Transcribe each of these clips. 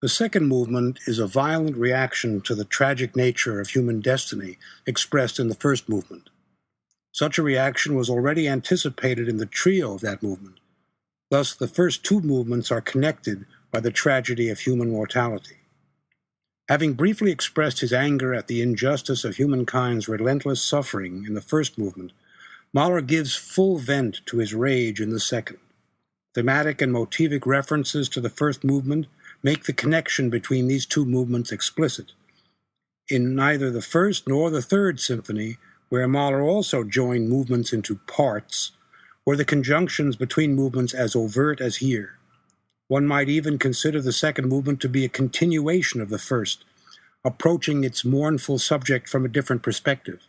The second movement is a violent reaction to the tragic nature of human destiny expressed in the first movement. Such a reaction was already anticipated in the trio of that movement. Thus, the first two movements are connected by the tragedy of human mortality. Having briefly expressed his anger at the injustice of humankind's relentless suffering in the first movement, Mahler gives full vent to his rage in the second. Thematic and motivic references to the first movement make the connection between these two movements explicit. In neither the first nor the third symphony, where Mahler also joined movements into parts, were the conjunctions between movements as overt as here. One might even consider the second movement to be a continuation of the first, approaching its mournful subject from a different perspective.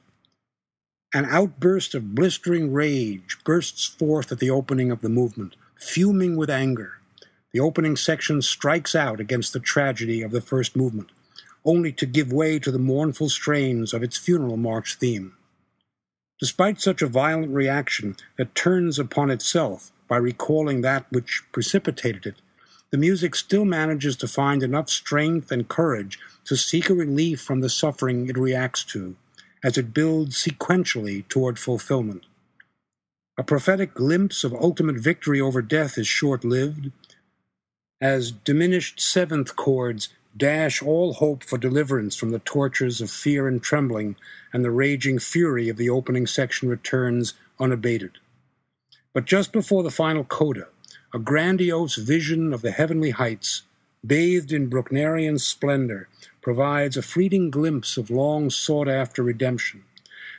An outburst of blistering rage bursts forth at the opening of the movement, fuming with anger. The opening section strikes out against the tragedy of the first movement, only to give way to the mournful strains of its funeral march theme. Despite such a violent reaction that turns upon itself by recalling that which precipitated it, the music still manages to find enough strength and courage to seek a relief from the suffering it reacts to, as it builds sequentially toward fulfillment. A prophetic glimpse of ultimate victory over death is short lived, as diminished seventh chords dash all hope for deliverance from the tortures of fear and trembling, and the raging fury of the opening section returns unabated. But just before the final coda, a grandiose vision of the heavenly heights, bathed in Brucknerian splendor, provides a fleeting glimpse of long sought after redemption.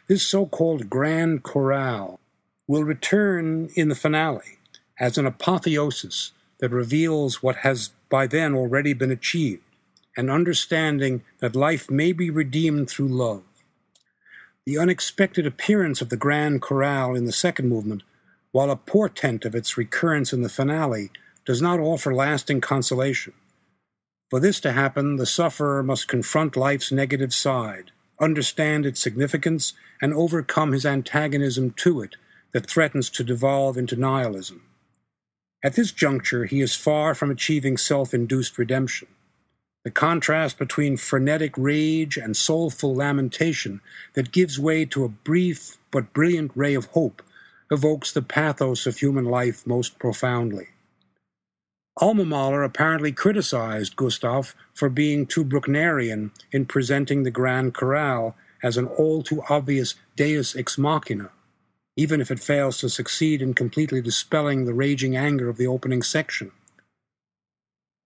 This so called grand chorale will return in the finale as an apotheosis that reveals what has by then already been achieved, an understanding that life may be redeemed through love. The unexpected appearance of the grand chorale in the second movement, while a portent of its recurrence in the finale, does not offer lasting consolation. For this to happen, the sufferer must confront life's negative side, understand its significance, and overcome his antagonism to it that threatens to devolve into nihilism. At this juncture, he is far from achieving self induced redemption. The contrast between frenetic rage and soulful lamentation that gives way to a brief but brilliant ray of hope evokes the pathos of human life most profoundly. Alma Mahler apparently criticized Gustav for being too Brucknerian in presenting the Grand Chorale as an all too obvious deus ex machina even if it fails to succeed in completely dispelling the raging anger of the opening section.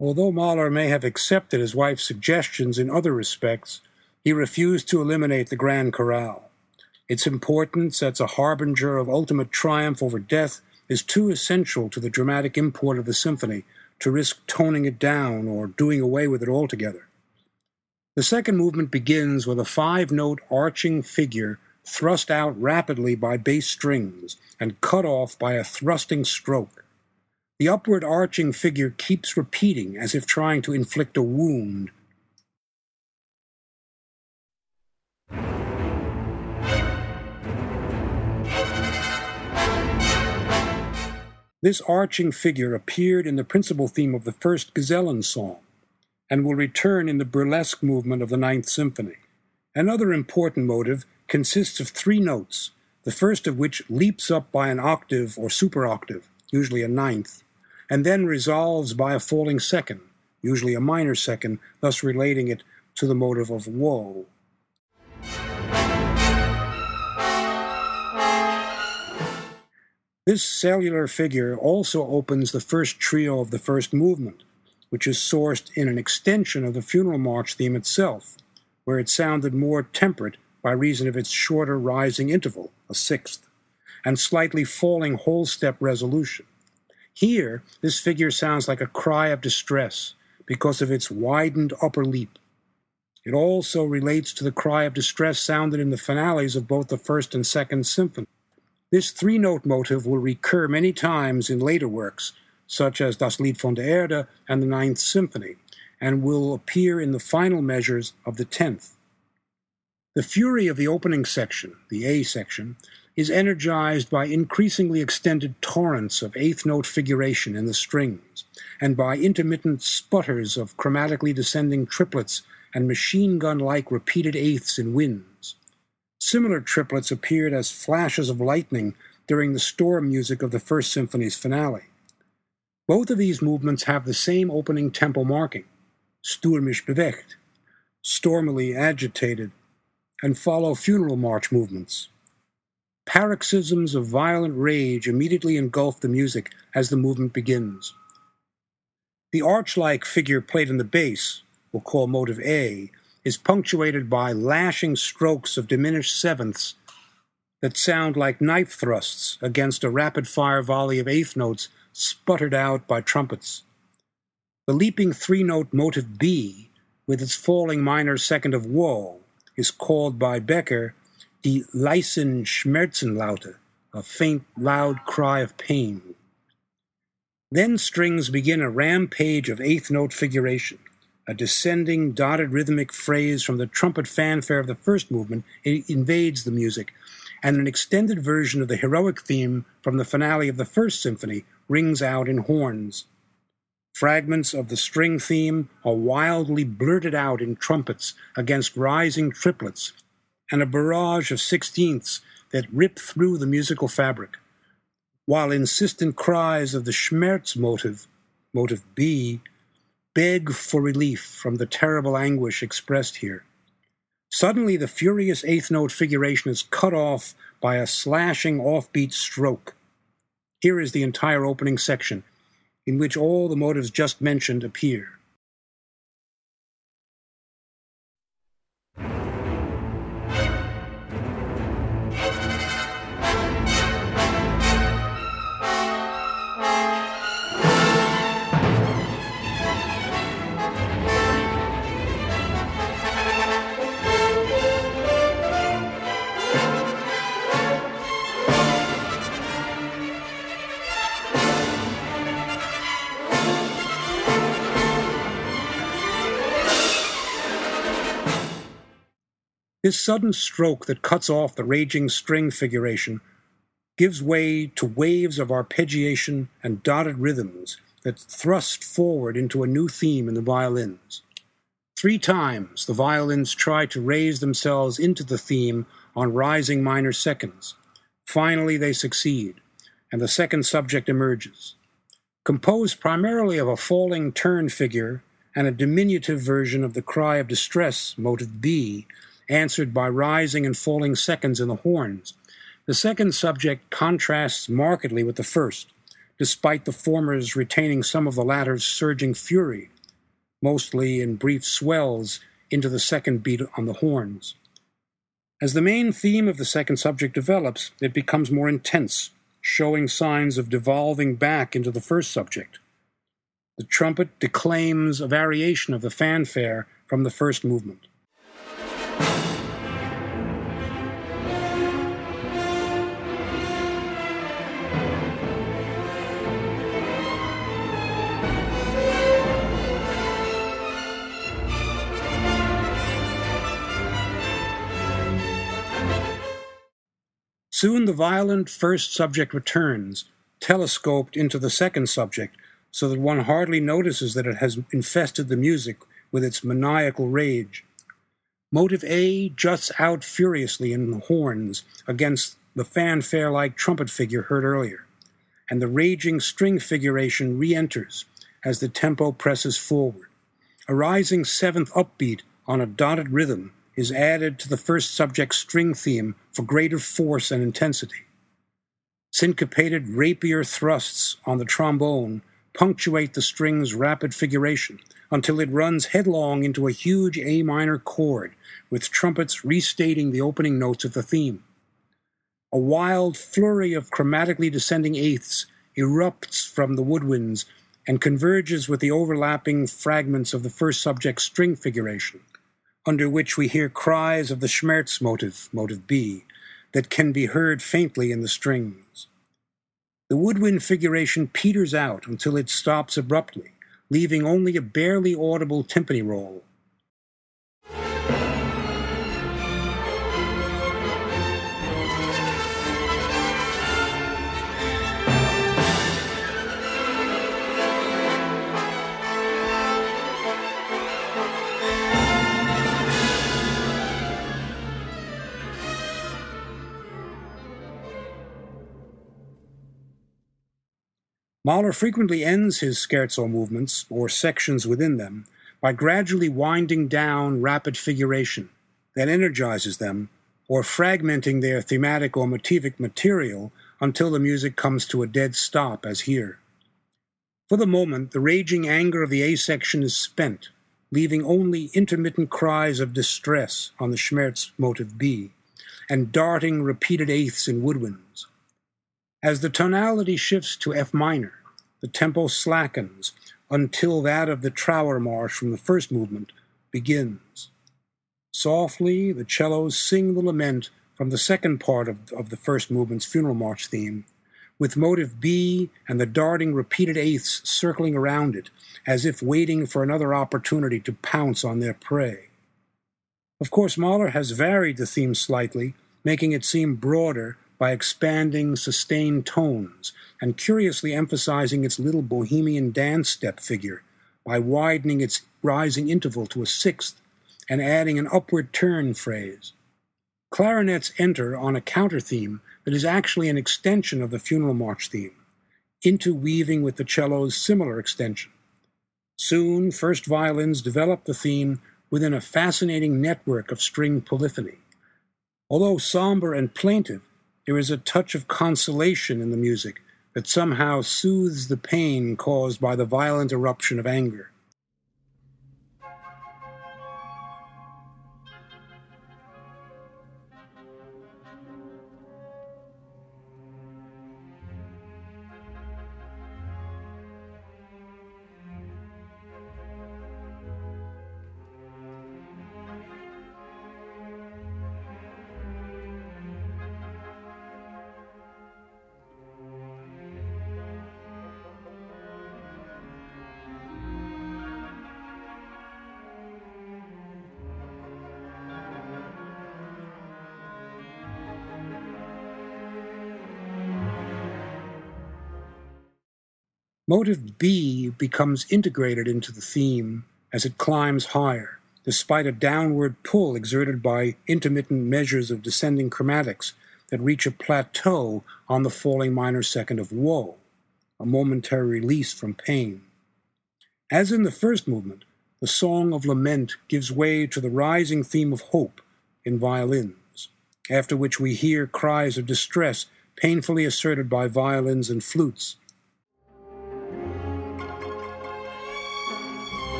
Although Mahler may have accepted his wife's suggestions in other respects, he refused to eliminate the Grand Chorale. Its importance as a harbinger of ultimate triumph over death is too essential to the dramatic import of the symphony to risk toning it down or doing away with it altogether. The second movement begins with a five note arching figure thrust out rapidly by bass strings and cut off by a thrusting stroke. The upward arching figure keeps repeating as if trying to inflict a wound. This arching figure appeared in the principal theme of the first Gesellen song and will return in the burlesque movement of the Ninth Symphony. Another important motive consists of three notes, the first of which leaps up by an octave or superoctave, usually a ninth, and then resolves by a falling second, usually a minor second, thus relating it to the motive of woe. This cellular figure also opens the first trio of the first movement, which is sourced in an extension of the funeral march theme itself, where it sounded more temperate by reason of its shorter rising interval, a sixth, and slightly falling whole step resolution. Here, this figure sounds like a cry of distress because of its widened upper leap. It also relates to the cry of distress sounded in the finales of both the first and second symphony. This three note motive will recur many times in later works, such as Das Lied von der Erde and the Ninth Symphony, and will appear in the final measures of the tenth. The fury of the opening section, the A section, is energized by increasingly extended torrents of eighth note figuration in the strings, and by intermittent sputters of chromatically descending triplets and machine gun like repeated eighths in winds. Similar triplets appeared as flashes of lightning during the storm music of the First Symphony's finale. Both of these movements have the same opening tempo marking, stürmisch bewegt, stormily agitated, and follow funeral march movements. Paroxysms of violent rage immediately engulf the music as the movement begins. The arch like figure played in the bass, we'll call motive A, is punctuated by lashing strokes of diminished sevenths that sound like knife thrusts against a rapid fire volley of eighth notes sputtered out by trumpets. The leaping three note motive B, with its falling minor second of woe, is called by Bekker die leisen Schmerzenlaute, a faint, loud cry of pain. Then strings begin a rampage of eighth note figuration. A descending, dotted rhythmic phrase from the trumpet fanfare of the first movement invades the music, and an extended version of the heroic theme from the finale of the First Symphony rings out in horns. Fragments of the string theme are wildly blurted out in trumpets against rising triplets, and a barrage of sixteenths that rip through the musical fabric, while insistent cries of the Schmerz motive, motive B, beg for relief from the terrible anguish expressed here. Suddenly, the furious eighth note figuration is cut off by a slashing offbeat stroke. Here is the entire opening section, in which all the motives just mentioned appear. This sudden stroke that cuts off the raging string figuration gives way to waves of arpeggiation and dotted rhythms that thrust forward into a new theme in the violins. Three times the violins try to raise themselves into the theme on rising minor seconds. Finally, they succeed, and the second subject emerges. Composed primarily of a falling turn figure and a diminutive version of the cry of distress, motive B, answered by rising and falling seconds in the horns. The second subject contrasts markedly with the first, despite the former's retaining some of the latter's surging fury, mostly in brief swells into the second beat on the horns. As the main theme of the second subject develops, it becomes more intense, showing signs of devolving back into the first subject. The trumpet declaims a variation of the fanfare from the first movement. Soon the violent first subject returns, telescoped into the second subject, so that one hardly notices that it has infested the music with its maniacal rage. Motive A juts out furiously in the horns against the fanfare like trumpet figure heard earlier, and the raging string figuration re enters as the tempo presses forward. A rising seventh upbeat on a dotted rhythm is added to the first subject's string theme for greater force and intensity. Syncopated rapier thrusts on the trombone punctuate the string's rapid figuration until it runs headlong into a huge A minor chord, with trumpets restating the opening notes of the theme. A wild flurry of chromatically descending eighths erupts from the woodwinds and converges with the overlapping fragments of the first subject's string figuration under which we hear cries of the Schmerz motive, motive B, that can be heard faintly in the strings. The woodwind figuration peters out until it stops abruptly, leaving only a barely audible timpani roll. Mahler frequently ends his scherzo movements, or sections within them, by gradually winding down rapid figuration that energizes them, or fragmenting their thematic or motivic material until the music comes to a dead stop, as here. For the moment, the raging anger of the A section is spent, leaving only intermittent cries of distress on the Schmerz motive B, and darting repeated eighths in woodwinds. As the tonality shifts to F minor, the tempo slackens until that of the Trauermarsch from the first movement begins. Softly, the cellos sing the lament from the second part of, of the first movement's funeral march theme, with motive B and the darting repeated eighths circling around it, as if waiting for another opportunity to pounce on their prey. Of course, Mahler has varied the theme slightly, making it seem broader by expanding sustained tones and curiously emphasizing its little bohemian dance step figure by widening its rising interval to a sixth and adding an upward turn phrase. Clarinets enter on a counter theme that is actually an extension of the funeral march theme, interweaving with the cello's similar extension. Soon, first violins develop the theme within a fascinating network of string polyphony. Although somber and plaintive, there is a touch of consolation in the music that somehow soothes the pain caused by the violent eruption of anger. Motive B becomes integrated into the theme as it climbs higher, despite a downward pull exerted by intermittent measures of descending chromatics that reach a plateau on the falling minor second of woe, a momentary release from pain. As in the first movement, the song of lament gives way to the rising theme of hope in violins, after which we hear cries of distress painfully asserted by violins and flutes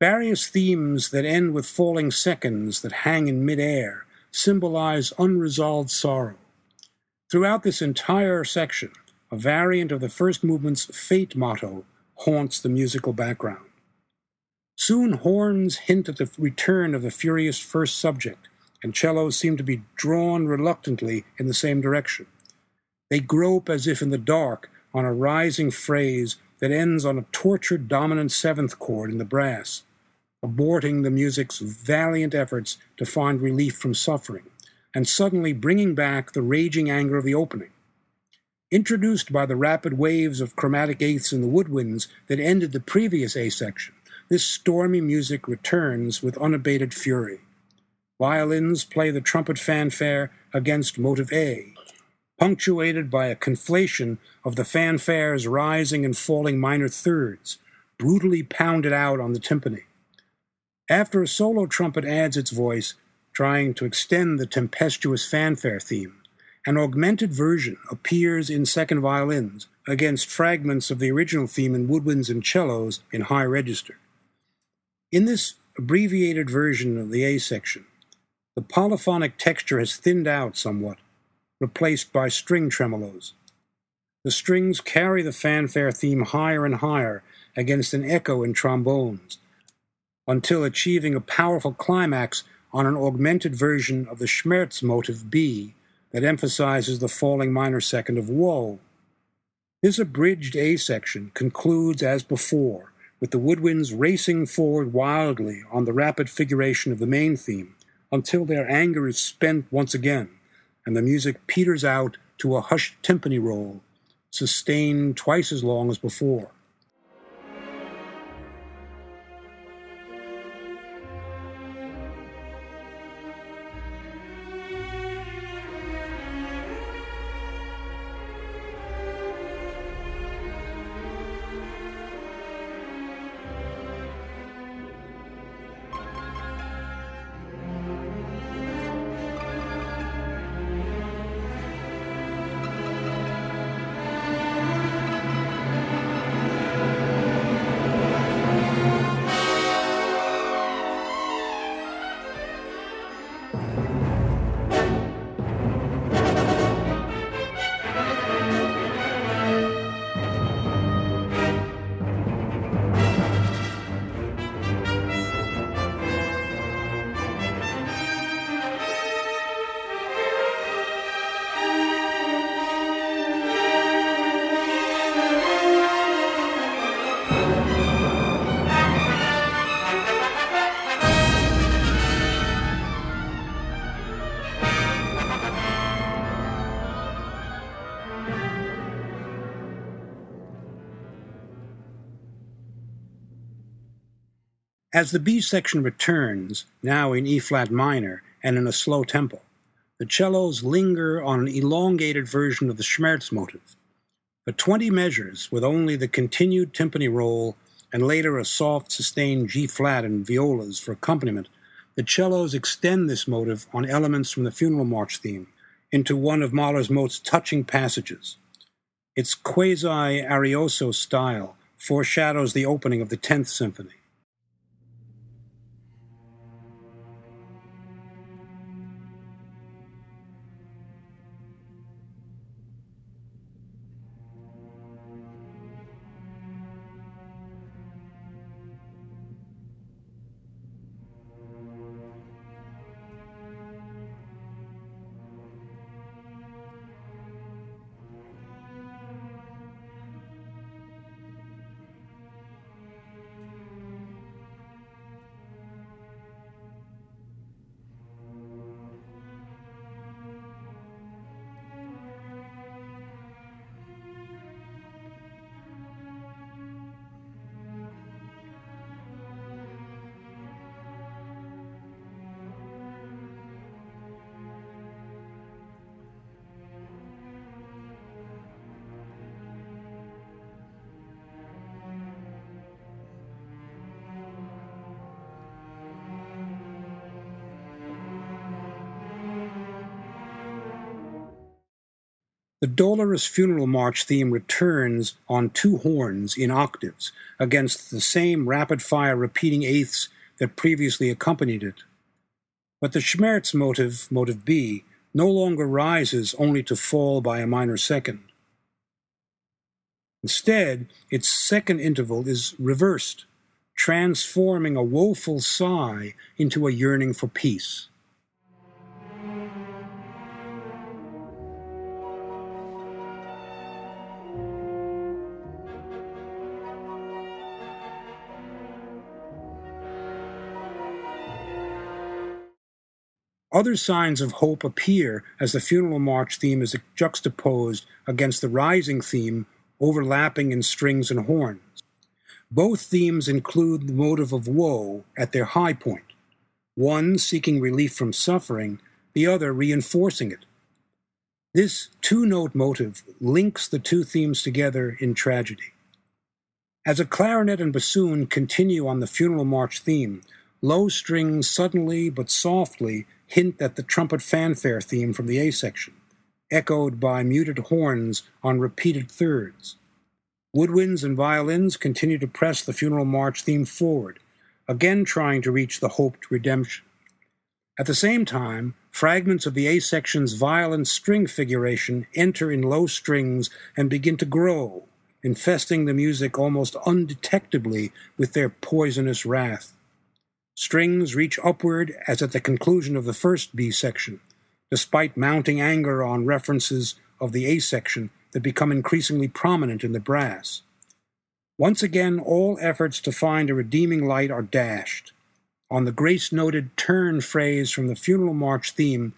Various themes that end with falling seconds that hang in midair symbolize unresolved sorrow. Throughout this entire section, a variant of the first movement's fate motto haunts the musical background. Soon horns hint at the return of the furious first subject, and cellos seem to be drawn reluctantly in the same direction. They grope as if in the dark on a rising phrase that ends on a tortured dominant seventh chord in the brass aborting the music's valiant efforts to find relief from suffering, and suddenly bringing back the raging anger of the opening. Introduced by the rapid waves of chromatic eighths in the woodwinds that ended the previous A section, this stormy music returns with unabated fury. Violins play the trumpet fanfare against motive A, punctuated by a conflation of the fanfare's rising and falling minor thirds, brutally pounded out on the timpani. After a solo trumpet adds its voice, trying to extend the tempestuous fanfare theme, an augmented version appears in second violins against fragments of the original theme in woodwinds and cellos in high register. In this abbreviated version of the A section, the polyphonic texture has thinned out somewhat, replaced by string tremolos. The strings carry the fanfare theme higher and higher against an echo in trombones, until achieving a powerful climax on an augmented version of the Schmerz motive B that emphasizes the falling minor second of woe. This abridged A section concludes as before, with the woodwinds racing forward wildly on the rapid figuration of the main theme, until their anger is spent once again, and the music peters out to a hushed timpani roll, sustained twice as long as before. As the B section returns, now in E flat minor and in a slow tempo, the cellos linger on an elongated version of the Schmerz motive. For 20 measures, with only the continued timpani roll and later a soft sustained G flat and violas for accompaniment, the cellos extend this motive on elements from the funeral march theme into one of Mahler's most touching passages. Its quasi arioso style foreshadows the opening of the 10th symphony. The Dolorous Funeral March theme returns on two horns in octaves against the same rapid fire repeating eighths that previously accompanied it. But the Schmerz motive, motive B, no longer rises only to fall by a minor second. Instead, its second interval is reversed, transforming a woeful sigh into a yearning for peace. Other signs of hope appear as the funeral march theme is juxtaposed against the rising theme overlapping in strings and horns. Both themes include the motive of woe at their high point, one seeking relief from suffering, the other reinforcing it. This two note motive links the two themes together in tragedy. As a clarinet and bassoon continue on the funeral march theme, low strings suddenly but softly hint at the trumpet fanfare theme from the A section, echoed by muted horns on repeated thirds. Woodwinds and violins continue to press the funeral march theme forward, again trying to reach the hoped redemption. At the same time, fragments of the A section's violent string figuration enter in low strings and begin to grow, infesting the music almost undetectably with their poisonous wrath. Strings reach upward as at the conclusion of the first B section, despite mounting anger on references of the A section that become increasingly prominent in the brass. Once again, all efforts to find a redeeming light are dashed. On the grace noted turn phrase from the funeral march theme,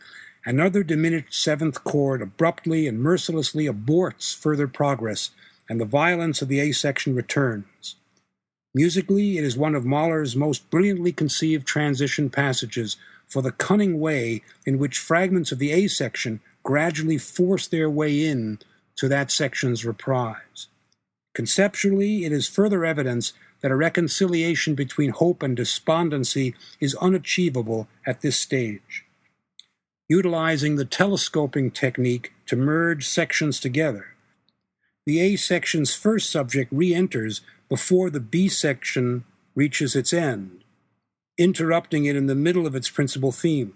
another diminished seventh chord abruptly and mercilessly aborts further progress, and the violence of the A section returns. Musically, it is one of Mahler's most brilliantly conceived transition passages for the cunning way in which fragments of the A section gradually force their way in to that section's reprise. Conceptually, it is further evidence that a reconciliation between hope and despondency is unachievable at this stage. Utilizing the telescoping technique to merge sections together, the A section's first subject re enters before the B section reaches its end, interrupting it in the middle of its principal theme.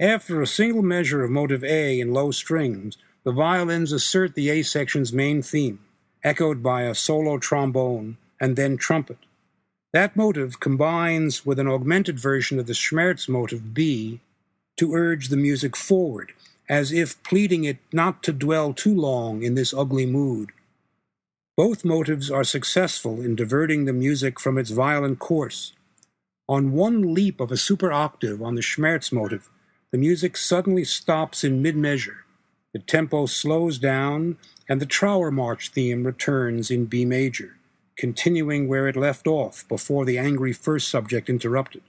After a single measure of motive A in low strings, the violins assert the A section's main theme, echoed by a solo trombone and then trumpet. That motive combines with an augmented version of the Schmerz motive B to urge the music forward, as if pleading it not to dwell too long in this ugly mood. Both motives are successful in diverting the music from its violent course. On one leap of a super octave on the Schmerz motive, the music suddenly stops in mid measure. The tempo slows down, and the Trauermarsch theme returns in B major, continuing where it left off before the angry first subject interrupted.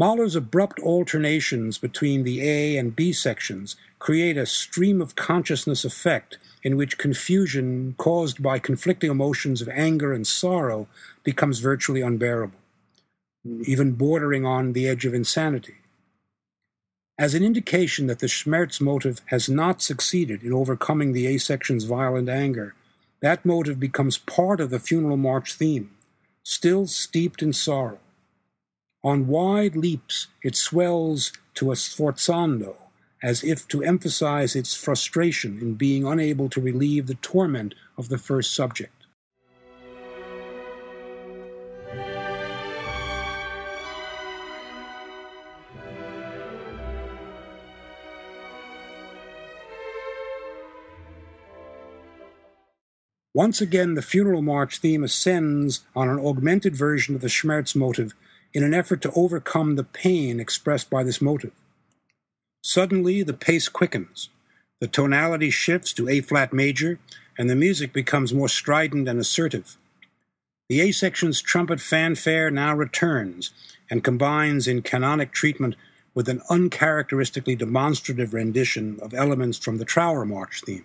Mahler's abrupt alternations between the A and B sections create a stream of consciousness effect in which confusion caused by conflicting emotions of anger and sorrow becomes virtually unbearable, hmm. even bordering on the edge of insanity. As an indication that the Schmerz motive has not succeeded in overcoming the A section's violent anger, that motive becomes part of the funeral march theme, still steeped in sorrow. On wide leaps it swells to a sforzando, as if to emphasize its frustration in being unable to relieve the torment of the first subject. Once again, the funeral march theme ascends on an augmented version of the Schmerz motive in an effort to overcome the pain expressed by this motive. Suddenly, the pace quickens. The tonality shifts to A flat major, and the music becomes more strident and assertive. The A section's trumpet fanfare now returns and combines in canonic treatment with an uncharacteristically demonstrative rendition of elements from the Trauermarsch theme.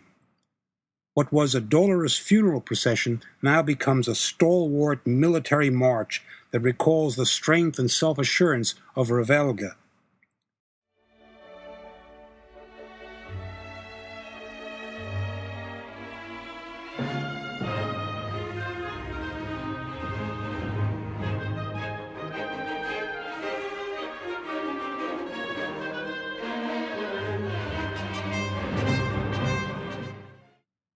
What was a dolorous funeral procession now becomes a stalwart military march that recalls the strength and self assurance of Revelge.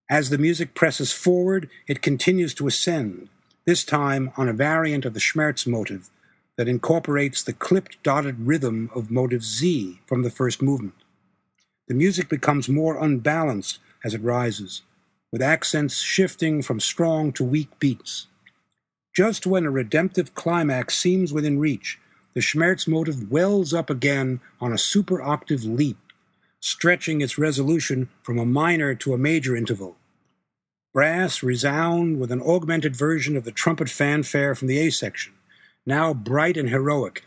As the music presses forward, it continues to ascend this time on a variant of the Schmerz motive that incorporates the clipped dotted rhythm of motive Z from the first movement. The music becomes more unbalanced as it rises, with accents shifting from strong to weak beats. Just when a redemptive climax seems within reach, the Schmerz motive wells up again on a super octave leap, stretching its resolution from a minor to a major interval brass resound with an augmented version of the trumpet fanfare from the A section, now bright and heroic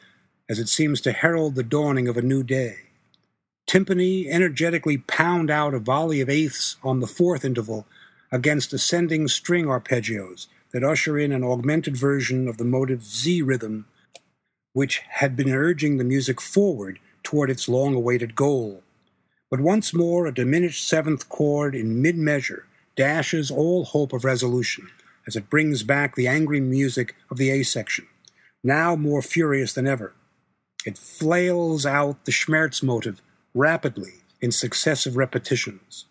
as it seems to herald the dawning of a new day. Timpani energetically pound out a volley of eighths on the fourth interval against ascending string arpeggios that usher in an augmented version of the motive Z rhythm, which had been urging the music forward toward its long awaited goal. But once more, a diminished seventh chord in mid measure dashes all hope of resolution as it brings back the angry music of the A section, now more furious than ever. It flails out the Schmerz motive rapidly in successive repetitions.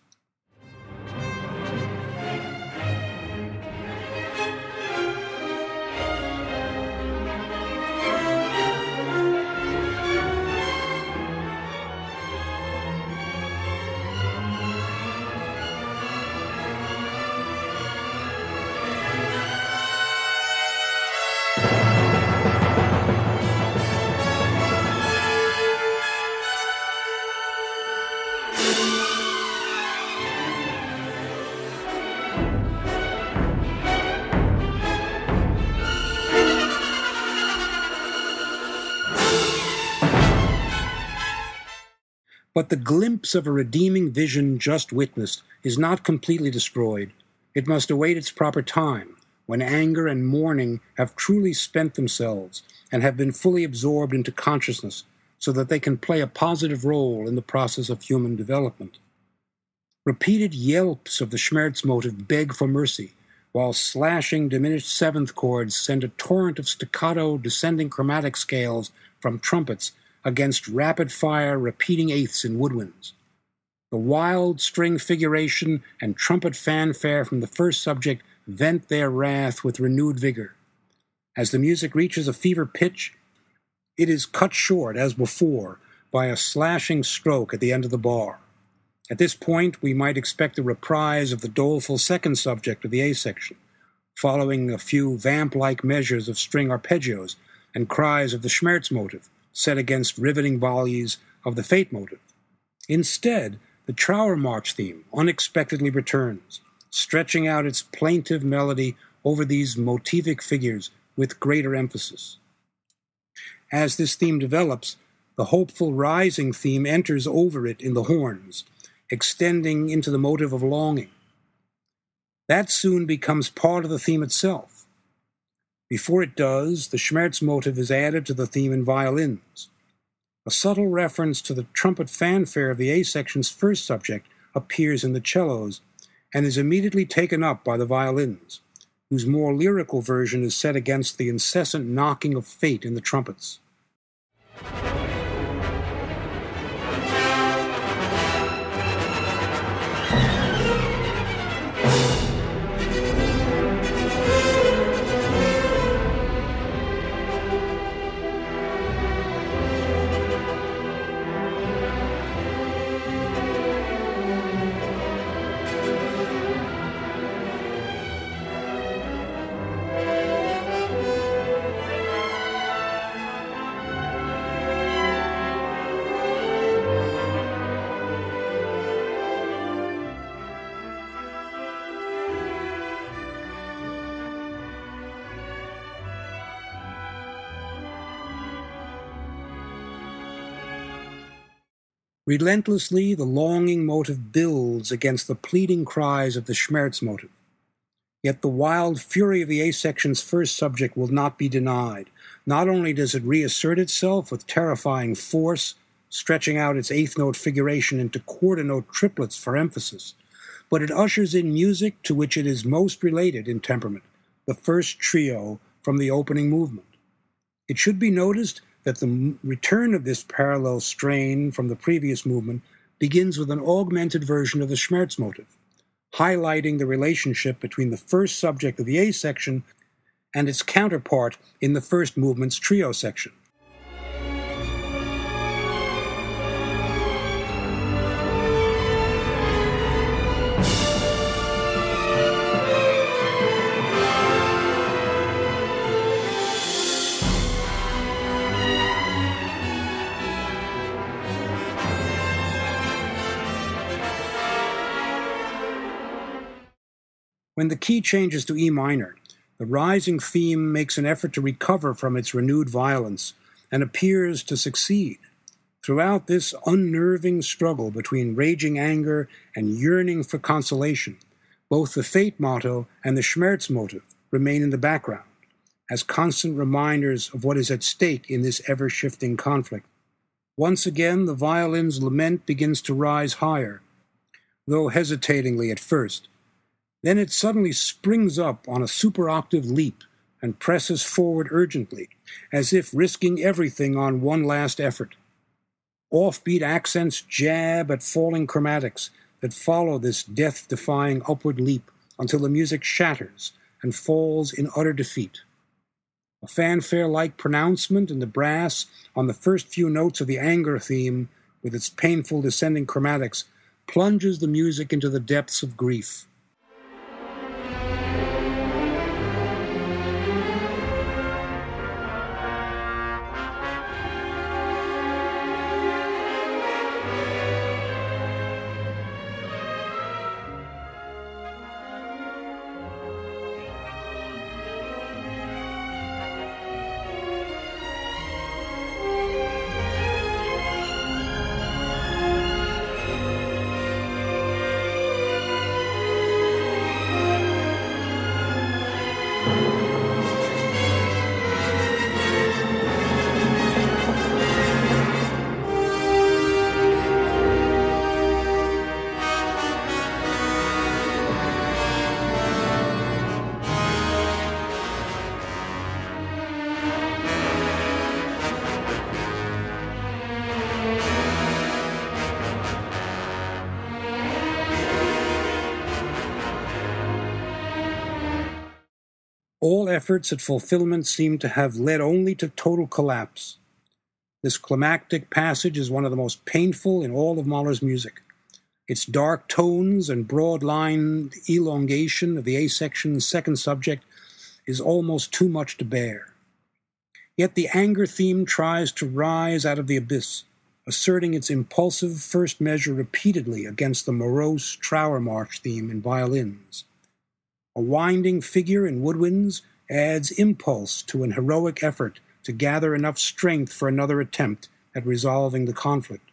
But the glimpse of a redeeming vision just witnessed is not completely destroyed. It must await its proper time, when anger and mourning have truly spent themselves and have been fully absorbed into consciousness, so that they can play a positive role in the process of human development. Repeated yelps of the Schmerz motive beg for mercy, while slashing diminished seventh chords send a torrent of staccato descending chromatic scales from trumpets against rapid fire repeating eighths in woodwinds. The wild string figuration and trumpet fanfare from the first subject vent their wrath with renewed vigor. As the music reaches a fever pitch, it is cut short, as before, by a slashing stroke at the end of the bar. At this point, we might expect a reprise of the doleful second subject of the A section, following a few vamp like measures of string arpeggios and cries of the Schmerz motive, set against riveting volleys of the Fate motive. Instead, the Trauermarsch theme unexpectedly returns, stretching out its plaintive melody over these motivic figures with greater emphasis. As this theme develops, the hopeful rising theme enters over it in the horns, extending into the motive of longing. That soon becomes part of the theme itself before it does, the Schmerz motive is added to the theme in violins. A subtle reference to the trumpet fanfare of the A section's first subject appears in the cellos and is immediately taken up by the violins, whose more lyrical version is set against the incessant knocking of fate in the trumpets. Relentlessly, the longing motive builds against the pleading cries of the Schmerz motive. Yet the wild fury of the A section's first subject will not be denied. Not only does it reassert itself with terrifying force, stretching out its eighth note figuration into quarter note triplets for emphasis, but it ushers in music to which it is most related in temperament, the first trio from the opening movement. It should be noticed that the return of this parallel strain from the previous movement begins with an augmented version of the Schmerz motive, highlighting the relationship between the first subject of the A section and its counterpart in the first movement's trio section. When the key changes to E minor, The rising theme makes an effort to recover from its renewed violence and appears to succeed. Throughout this unnerving struggle between raging anger and yearning for consolation, both the fate motto and the Schmerz motive remain in the background as constant reminders of what is at stake in this ever shifting conflict. Once again, the violin's lament begins to rise higher, though hesitatingly at first. Then it suddenly springs up on a super octave leap and presses forward urgently, as if risking everything on one last effort. Offbeat accents jab at falling chromatics that follow this death defying upward leap until the music shatters and falls in utter defeat. A fanfare like pronouncement in the brass on the first few notes of the anger theme, with its painful descending chromatics, plunges the music into the depths of grief. Efforts at fulfillment seem to have led only to total collapse. This climactic passage is one of the most painful in all of Mahler's music. Its dark tones and broad lined elongation of the A section's second subject is almost too much to bear. Yet the anger theme tries to rise out of the abyss, asserting its impulsive first measure repeatedly against the morose Trauermarsch theme in violins. A winding figure in woodwinds adds impulse to an heroic effort to gather enough strength for another attempt at resolving the conflict.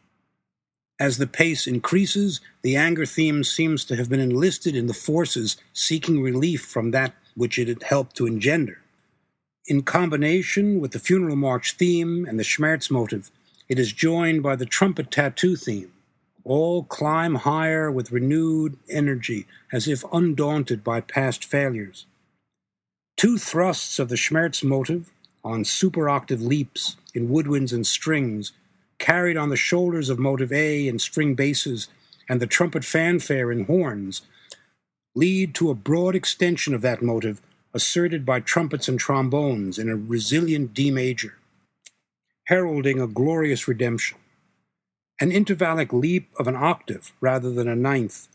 As the pace increases, the anger theme seems to have been enlisted in the forces seeking relief from that which it had helped to engender. In combination with the funeral march theme and the Schmerz motive, it is joined by the trumpet tattoo theme, all climb higher with renewed energy, as if undaunted by past failures. Two thrusts of the Schmerz motive on superoctave leaps in woodwinds and strings, carried on the shoulders of motive A in string basses and the trumpet fanfare in horns, lead to a broad extension of that motive asserted by trumpets and trombones in a resilient D major, heralding a glorious redemption. An intervallic leap of an octave rather than a ninth,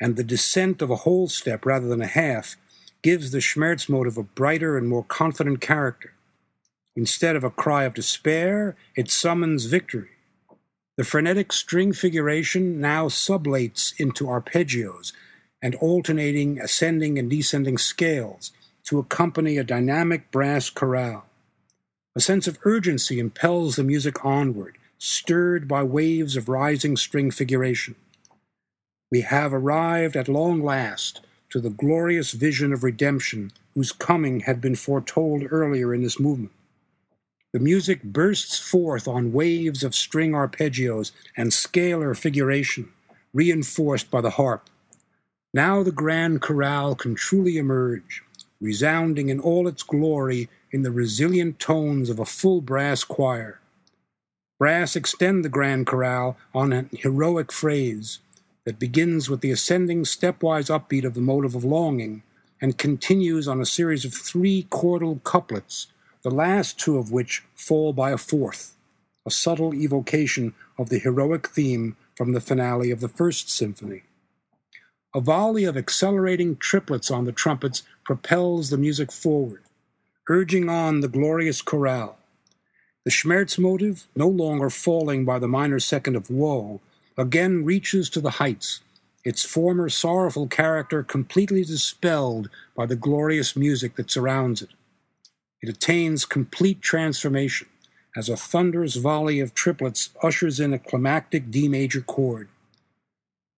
and the descent of a whole step rather than a half gives the Schmerz motive a brighter and more confident character. Instead of a cry of despair, it summons victory. The frenetic string figuration now sublates into arpeggios and alternating ascending and descending scales to accompany a dynamic brass chorale. A sense of urgency impels the music onward, stirred by waves of rising string figuration. We have arrived at long last to the glorious vision of redemption whose coming had been foretold earlier in this movement. The music bursts forth on waves of string arpeggios and scalar figuration, reinforced by the harp. Now the grand chorale can truly emerge, resounding in all its glory in the resilient tones of a full brass choir. Brass extend the grand chorale on an heroic phrase that begins with the ascending stepwise upbeat of the motive of longing and continues on a series of three chordal couplets, the last two of which fall by a fourth, a subtle evocation of the heroic theme from the finale of the First Symphony. A volley of accelerating triplets on the trumpets propels the music forward, urging on the glorious chorale. The Schmerz motive, no longer falling by the minor second of woe, again reaches to the heights, its former sorrowful character completely dispelled by the glorious music that surrounds it. It attains complete transformation as a thunderous volley of triplets ushers in a climactic D major chord,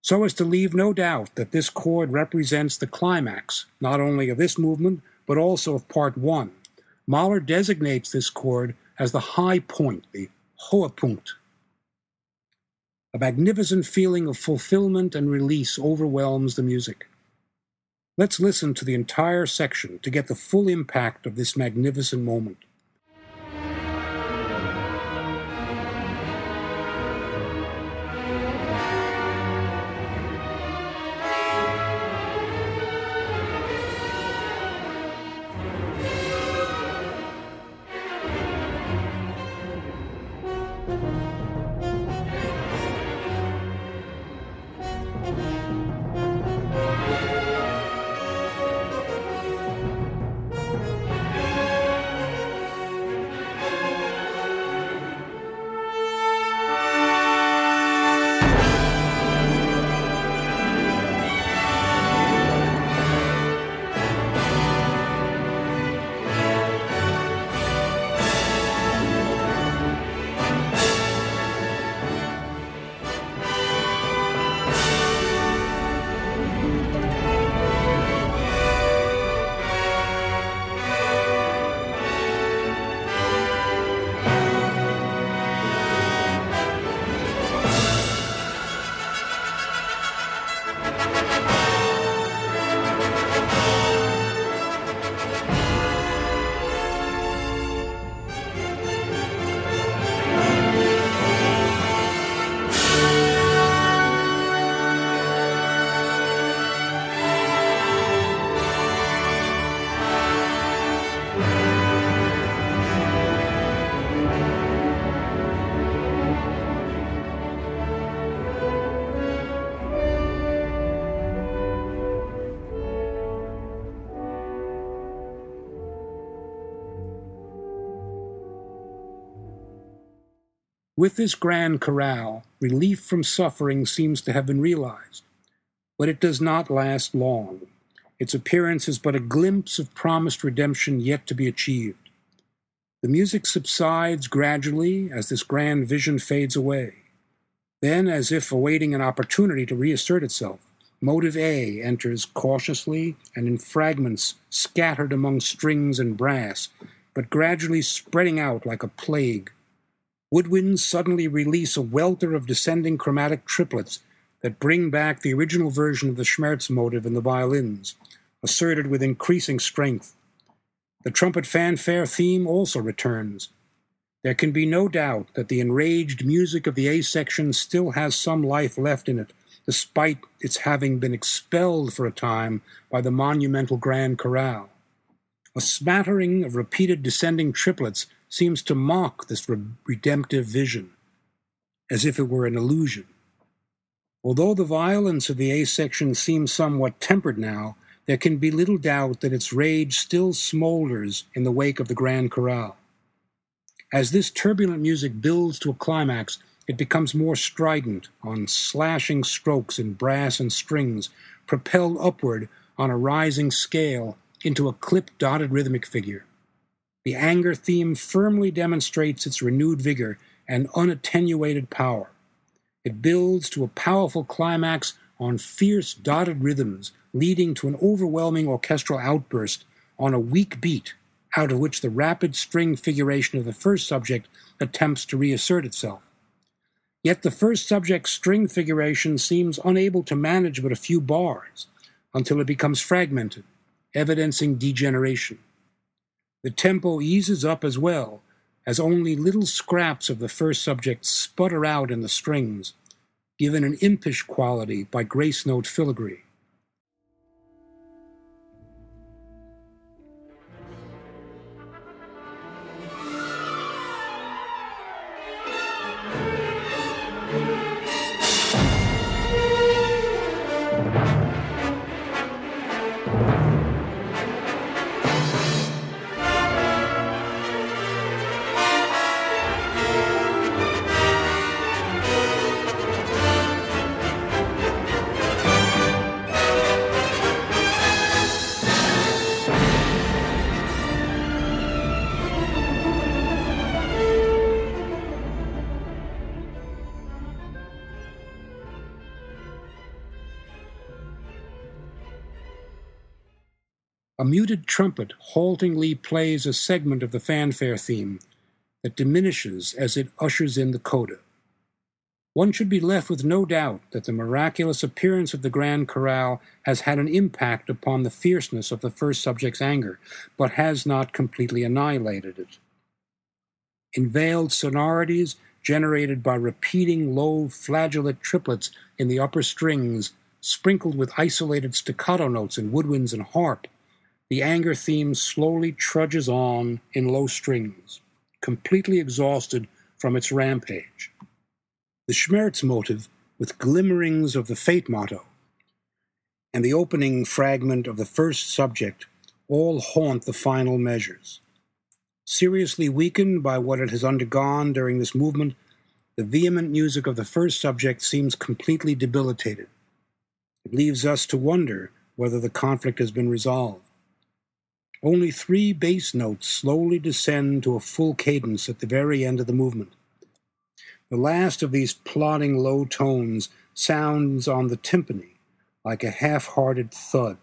so as to leave no doubt that this chord represents the climax not only of this movement but also of part one. Mahler designates this chord as the high point, the Höhepunkt. A magnificent feeling of fulfillment and release overwhelms the music. Let's listen to the entire section to get the full impact of this magnificent moment. With this grand chorale, relief from suffering seems to have been realized. But it does not last long. Its appearance is but a glimpse of promised redemption yet to be achieved. The music subsides gradually as this grand vision fades away. Then, as if awaiting an opportunity to reassert itself, motive A enters cautiously and in fragments scattered among strings and brass, but gradually spreading out like a plague woodwinds suddenly release a welter of descending chromatic triplets that bring back the original version of the Schmerz motive in the violins, asserted with increasing strength. The trumpet fanfare theme also returns. There can be no doubt that the enraged music of the A section still has some life left in it, despite its having been expelled for a time by the monumental grand chorale. A smattering of repeated descending triplets seems to mock this re- redemptive vision, as if it were an illusion. Although the violence of the A section seems somewhat tempered now, there can be little doubt that its rage still smolders in the wake of the Grand Chorale. As this turbulent music builds to a climax, it becomes more strident on slashing strokes in brass and strings, propelled upward on a rising scale into a clip dotted rhythmic figure. The anger theme firmly demonstrates its renewed vigor and unattenuated power. It builds to a powerful climax on fierce dotted rhythms, leading to an overwhelming orchestral outburst on a weak beat, out of which the rapid string figuration of the first subject attempts to reassert itself. Yet the first subject's string figuration seems unable to manage but a few bars until it becomes fragmented, evidencing degeneration. The tempo eases up as well, as only little scraps of the first subject sputter out in the strings, given an impish quality by grace note filigree. A muted trumpet haltingly plays a segment of the fanfare theme that diminishes as it ushers in the coda. One should be left with no doubt that the miraculous appearance of the Grand Chorale has had an impact upon the fierceness of the first subject's anger, but has not completely annihilated it. In veiled sonorities generated by repeating low flageolet triplets in the upper strings, sprinkled with isolated staccato notes in woodwinds and harp, the anger theme slowly trudges on in low strings, completely exhausted from its rampage the Schmerz motive with glimmerings of the fate motto, and the opening fragment of the first subject all haunt the final measures. Seriously weakened by what it has undergone during this movement, the vehement music of the first subject seems completely debilitated. It leaves us to wonder whether the conflict has been resolved. Only three bass notes slowly descend to a full cadence at the very end of the movement. The last of these plodding low tones sounds on the timpani like a half hearted thud.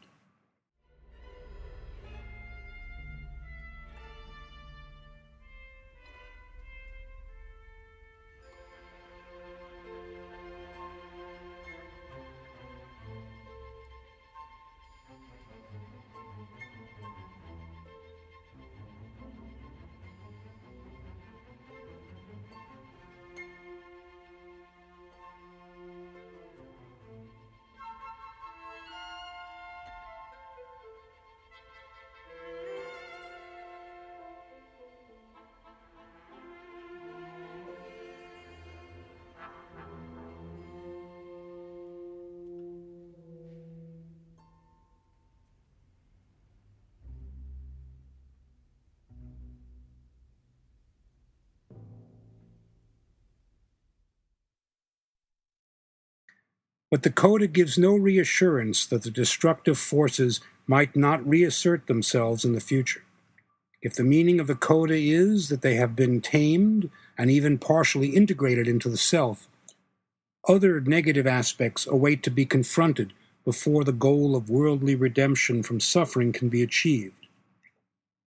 But the coda gives no reassurance that the destructive forces might not reassert themselves in the future. If the meaning of the coda is that they have been tamed and even partially integrated into the self, other negative aspects await to be confronted before the goal of worldly redemption from suffering can be achieved.